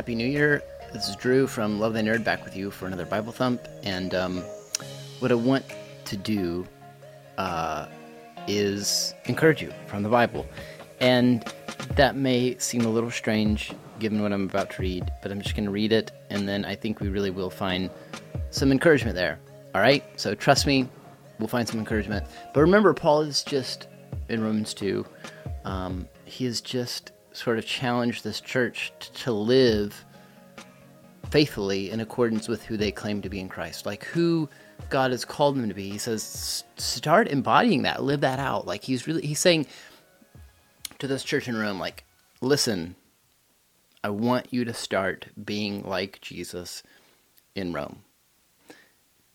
Happy New Year. This is Drew from Love Thy Nerd back with you for another Bible Thump. And um, what I want to do uh, is encourage you from the Bible. And that may seem a little strange given what I'm about to read, but I'm just going to read it, and then I think we really will find some encouragement there. All right? So trust me, we'll find some encouragement. But remember, Paul is just, in Romans 2, um, he is just sort of challenge this church t- to live faithfully in accordance with who they claim to be in Christ, like who God has called them to be. He says, start embodying that, live that out. Like he's really, he's saying to this church in Rome, like, listen, I want you to start being like Jesus in Rome.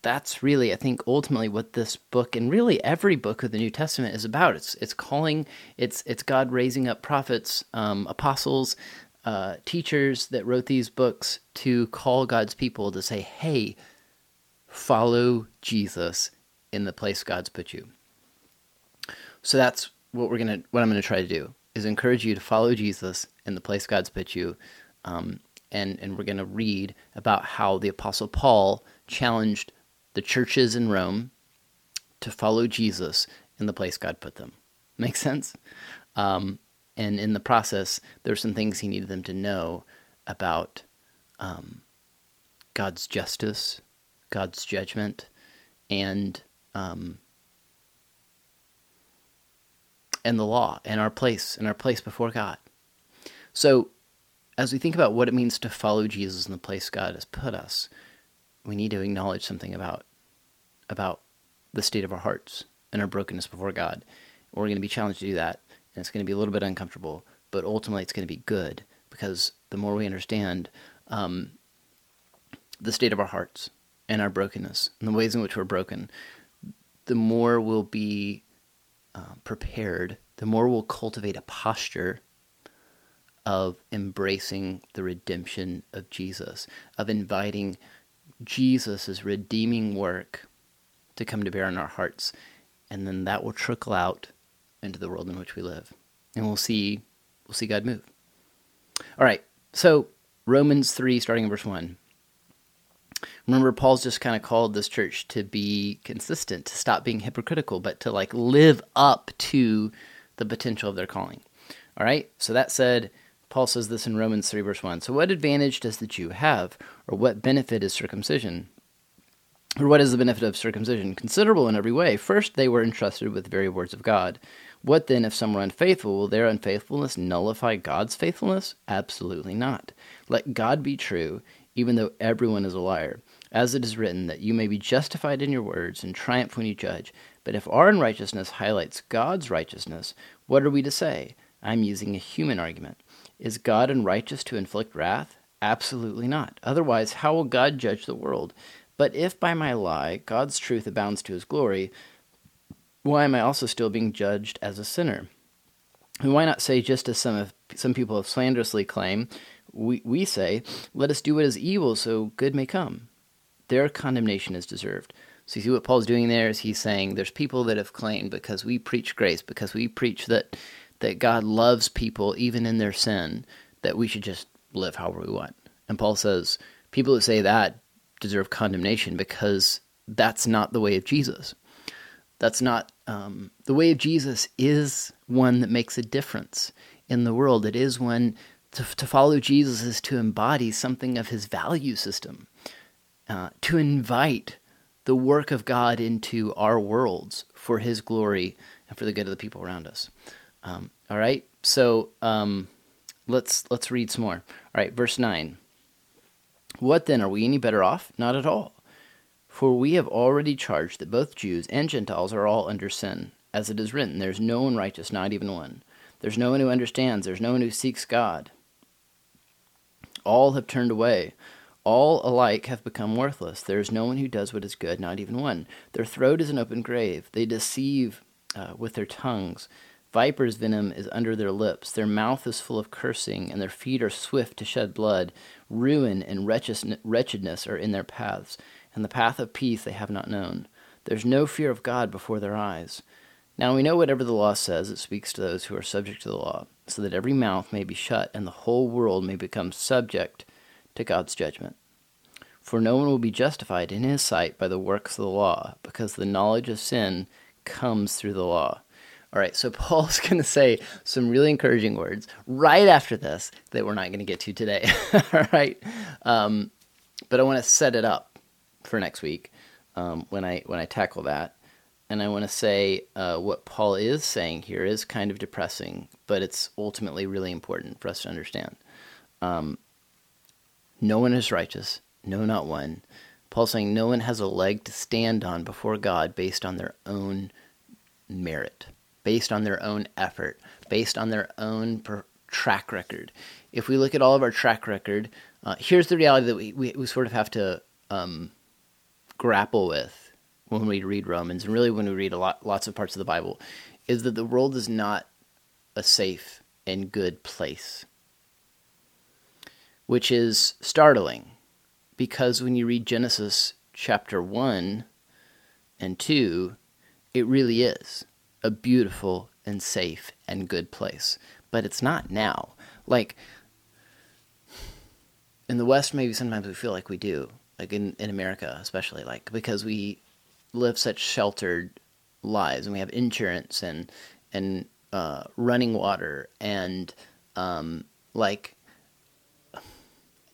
That's really, I think, ultimately what this book and really every book of the New Testament is about. It's it's calling, it's it's God raising up prophets, um, apostles, uh, teachers that wrote these books to call God's people to say, "Hey, follow Jesus in the place God's put you." So that's what we're gonna, what I'm gonna try to do is encourage you to follow Jesus in the place God's put you. Um, and, and we're going to read about how the Apostle Paul challenged the churches in Rome to follow Jesus in the place God put them. Make sense? Um, and in the process, there's some things he needed them to know about um, God's justice, God's judgment, and um, and the law and our place and our place before God. So, as we think about what it means to follow Jesus in the place God has put us, we need to acknowledge something about about the state of our hearts and our brokenness before God. We're going to be challenged to do that, and it's going to be a little bit uncomfortable, but ultimately it's going to be good because the more we understand um, the state of our hearts and our brokenness and the ways in which we're broken, the more we'll be uh, prepared, the more we'll cultivate a posture of embracing the redemption of Jesus, of inviting Jesus' redeeming work to come to bear on our hearts. And then that will trickle out into the world in which we live. And we'll see we'll see God move. All right. So Romans 3 starting in verse 1. Remember, Paul's just kind of called this church to be consistent, to stop being hypocritical, but to like live up to the potential of their calling. All right. So that said, Paul says this in Romans 3, verse 1. So, what advantage does the Jew have, or what benefit is circumcision? Or what is the benefit of circumcision? Considerable in every way. First, they were entrusted with the very words of God. What then if some were unfaithful? Will their unfaithfulness nullify God's faithfulness? Absolutely not. Let God be true, even though everyone is a liar. As it is written, that you may be justified in your words and triumph when you judge. But if our unrighteousness highlights God's righteousness, what are we to say? I'm using a human argument. Is God unrighteous to inflict wrath? Absolutely not. Otherwise, how will God judge the world? But if by my lie God's truth abounds to his glory, why am I also still being judged as a sinner? And why not say, just as some of, some people have slanderously claimed, we, we say, let us do what is evil so good may come. Their condemnation is deserved. So you see what Paul's doing there is he's saying there's people that have claimed because we preach grace, because we preach that that God loves people even in their sin, that we should just live however we want. And Paul says people who say that deserve condemnation because that's not the way of Jesus. That's not um, the way of Jesus is one that makes a difference in the world. It is one to, to follow Jesus is to embody something of his value system, uh, to invite the work of God into our worlds for his glory and for the good of the people around us. Um, all right, so um, let's let's read some more. All right, verse nine. What then are we any better off? Not at all. For we have already charged that both Jews and Gentiles are all under sin, as it is written, "There's no one righteous, not even one. There's no one who understands. There's no one who seeks God. All have turned away." All alike have become worthless. There is no one who does what is good, not even one. Their throat is an open grave. They deceive uh, with their tongues. Viper's venom is under their lips. Their mouth is full of cursing, and their feet are swift to shed blood. Ruin and wretchedness are in their paths, and the path of peace they have not known. There's no fear of God before their eyes. Now we know whatever the law says, it speaks to those who are subject to the law, so that every mouth may be shut and the whole world may become subject to God's judgment. For no one will be justified in his sight by the works of the law, because the knowledge of sin comes through the law. All right, so Paul's going to say some really encouraging words right after this that we're not going to get to today. All right, um, but I want to set it up for next week um, when I when I tackle that, and I want to say uh, what Paul is saying here is kind of depressing, but it's ultimately really important for us to understand. Um, no one is righteous, no, not one. Paul's saying no one has a leg to stand on before God based on their own merit, based on their own effort, based on their own per- track record. If we look at all of our track record, uh, here's the reality that we, we, we, sort of have to um, grapple with when we read Romans, and really when we read a lot, lots of parts of the Bible, is that the world is not a safe and good place, which is startling because when you read Genesis chapter 1 and 2, it really is a beautiful and safe and good place. But it's not now. Like, in the West, maybe sometimes we feel like we do, like in, in America, especially, like, because we live such sheltered lives and we have insurance and, and, uh, running water and, um, like,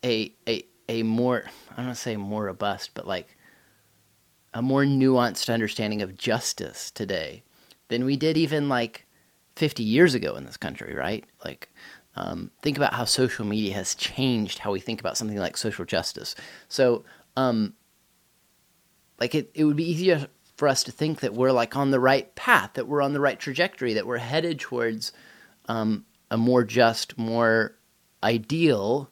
a, a, a more I don't want to say more robust, but like a more nuanced understanding of justice today than we did even like 50 years ago in this country, right? Like, um, think about how social media has changed how we think about something like social justice. So, um, like, it, it would be easier for us to think that we're like on the right path, that we're on the right trajectory, that we're headed towards um, a more just, more ideal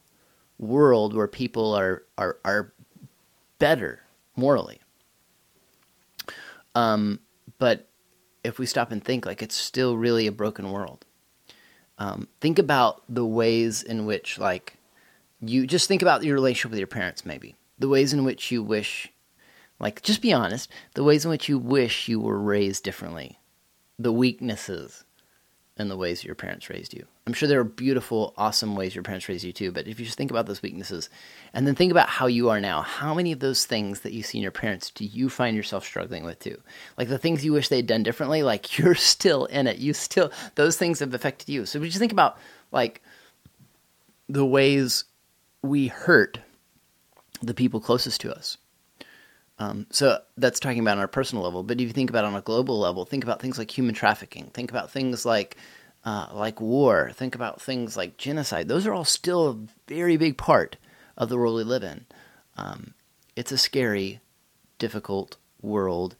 world where people are are are better morally. Um, but if we stop and think, like it's still really a broken world. Um, think about the ways in which, like, you just think about your relationship with your parents, maybe. The ways in which you wish, like, just be honest, the ways in which you wish you were raised differently, the weaknesses, and the ways your parents raised you. I'm sure there are beautiful, awesome ways your parents raised you too, but if you just think about those weaknesses and then think about how you are now, how many of those things that you see in your parents do you find yourself struggling with too? Like the things you wish they'd done differently, like you're still in it. You still, those things have affected you. So we just think about like the ways we hurt the people closest to us. Um, so that's talking about on a personal level. But if you think about on a global level, think about things like human trafficking. Think about things like uh, like war. Think about things like genocide. Those are all still a very big part of the world we live in. Um, it's a scary, difficult world,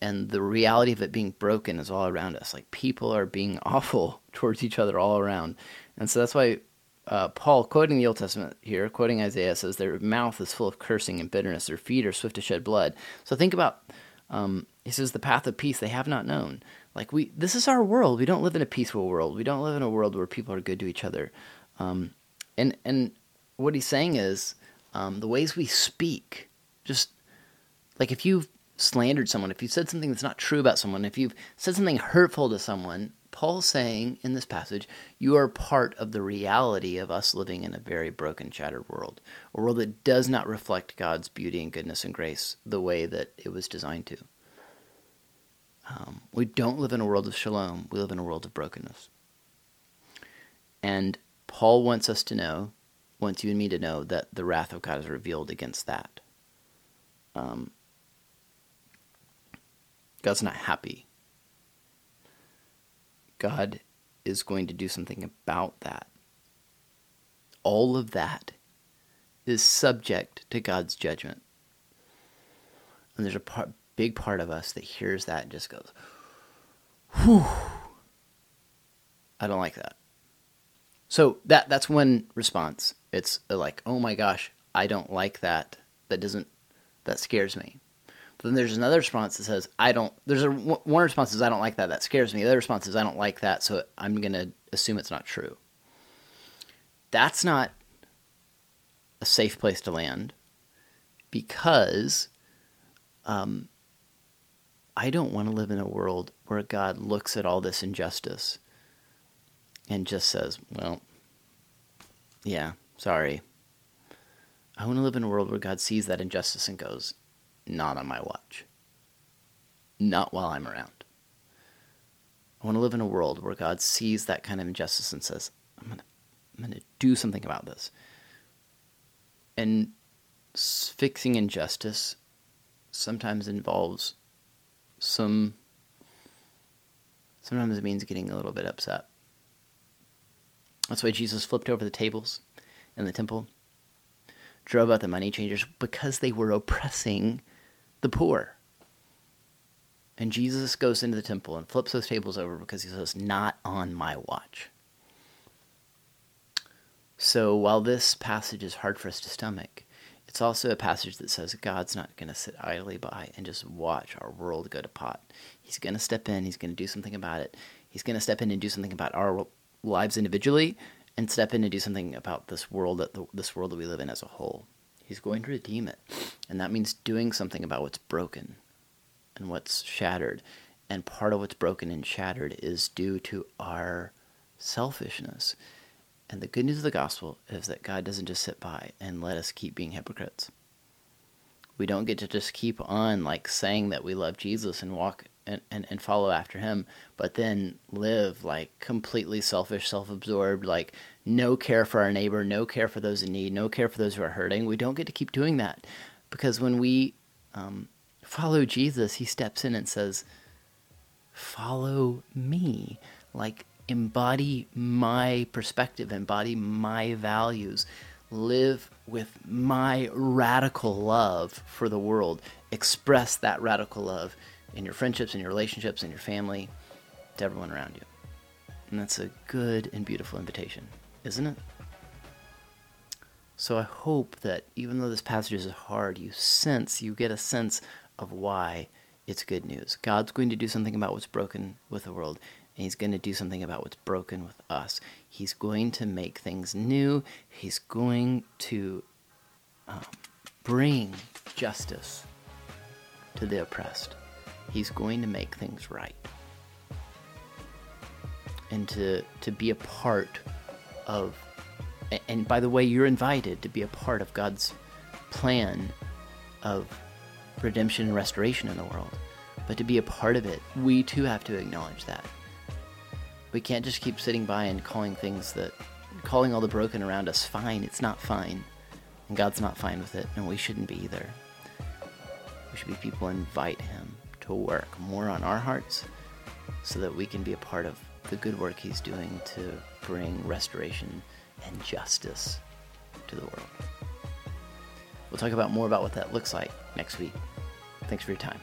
and the reality of it being broken is all around us. Like people are being awful towards each other all around, and so that's why uh, Paul, quoting the Old Testament here, quoting Isaiah, says, Their mouth is full of cursing and bitterness, their feet are swift to shed blood. So think about, um, he says, the path of peace they have not known. Like, we, this is our world. We don't live in a peaceful world. We don't live in a world where people are good to each other. Um, and, and what he's saying is, um, the ways we speak, just like if you've slandered someone, if you've said something that's not true about someone, if you've said something hurtful to someone, Paul's saying in this passage, you are part of the reality of us living in a very broken, shattered world, a world that does not reflect God's beauty and goodness and grace the way that it was designed to. Um, we don't live in a world of shalom, we live in a world of brokenness. And Paul wants us to know, wants you and me to know, that the wrath of God is revealed against that. Um, God's not happy God is going to do something about that. All of that is subject to God's judgment. And there's a part, big part of us that hears that and just goes, whew, I don't like that. So that that's one response. It's like, oh my gosh, I don't like that. That doesn't that scares me. Then there's another response that says, I don't, there's a, one response is, I don't like that. That scares me. The other response is, I don't like that. So I'm going to assume it's not true. That's not a safe place to land because um, I don't want to live in a world where God looks at all this injustice and just says, well, yeah, sorry. I want to live in a world where God sees that injustice and goes, not on my watch. Not while I'm around. I want to live in a world where God sees that kind of injustice and says, I'm going to I'm to do something about this. And fixing injustice sometimes involves some sometimes it means getting a little bit upset. That's why Jesus flipped over the tables in the temple, drove out the money changers because they were oppressing the poor. And Jesus goes into the temple and flips those tables over because he says, Not on my watch. So while this passage is hard for us to stomach, it's also a passage that says God's not going to sit idly by and just watch our world go to pot. He's going to step in, he's going to do something about it. He's going to step in and do something about our lives individually and step in and do something about this world that the, this world that we live in as a whole. He's going to redeem it. And that means doing something about what's broken and what's shattered. And part of what's broken and shattered is due to our selfishness. And the good news of the gospel is that God doesn't just sit by and let us keep being hypocrites. We don't get to just keep on like saying that we love Jesus and walk and, and, and follow after him, but then live like completely selfish, self absorbed, like no care for our neighbor, no care for those in need, no care for those who are hurting. We don't get to keep doing that because when we um, follow Jesus, he steps in and says, Follow me. Like, embody my perspective, embody my values, live with my radical love for the world, express that radical love in your friendships, in your relationships, in your family, to everyone around you. And that's a good and beautiful invitation, isn't it? So I hope that even though this passage is hard, you sense, you get a sense of why it's good news. God's going to do something about what's broken with the world, and He's going to do something about what's broken with us. He's going to make things new, He's going to um, bring justice to the oppressed. He's going to make things right. And to, to be a part of, and by the way, you're invited to be a part of God's plan of redemption and restoration in the world. But to be a part of it, we too have to acknowledge that. We can't just keep sitting by and calling things that, calling all the broken around us fine. It's not fine. And God's not fine with it, and we shouldn't be either. We should be people invite Him to work more on our hearts so that we can be a part of the good work He's doing to bring restoration and justice to the world. We'll talk about more about what that looks like next week. Thanks for your time.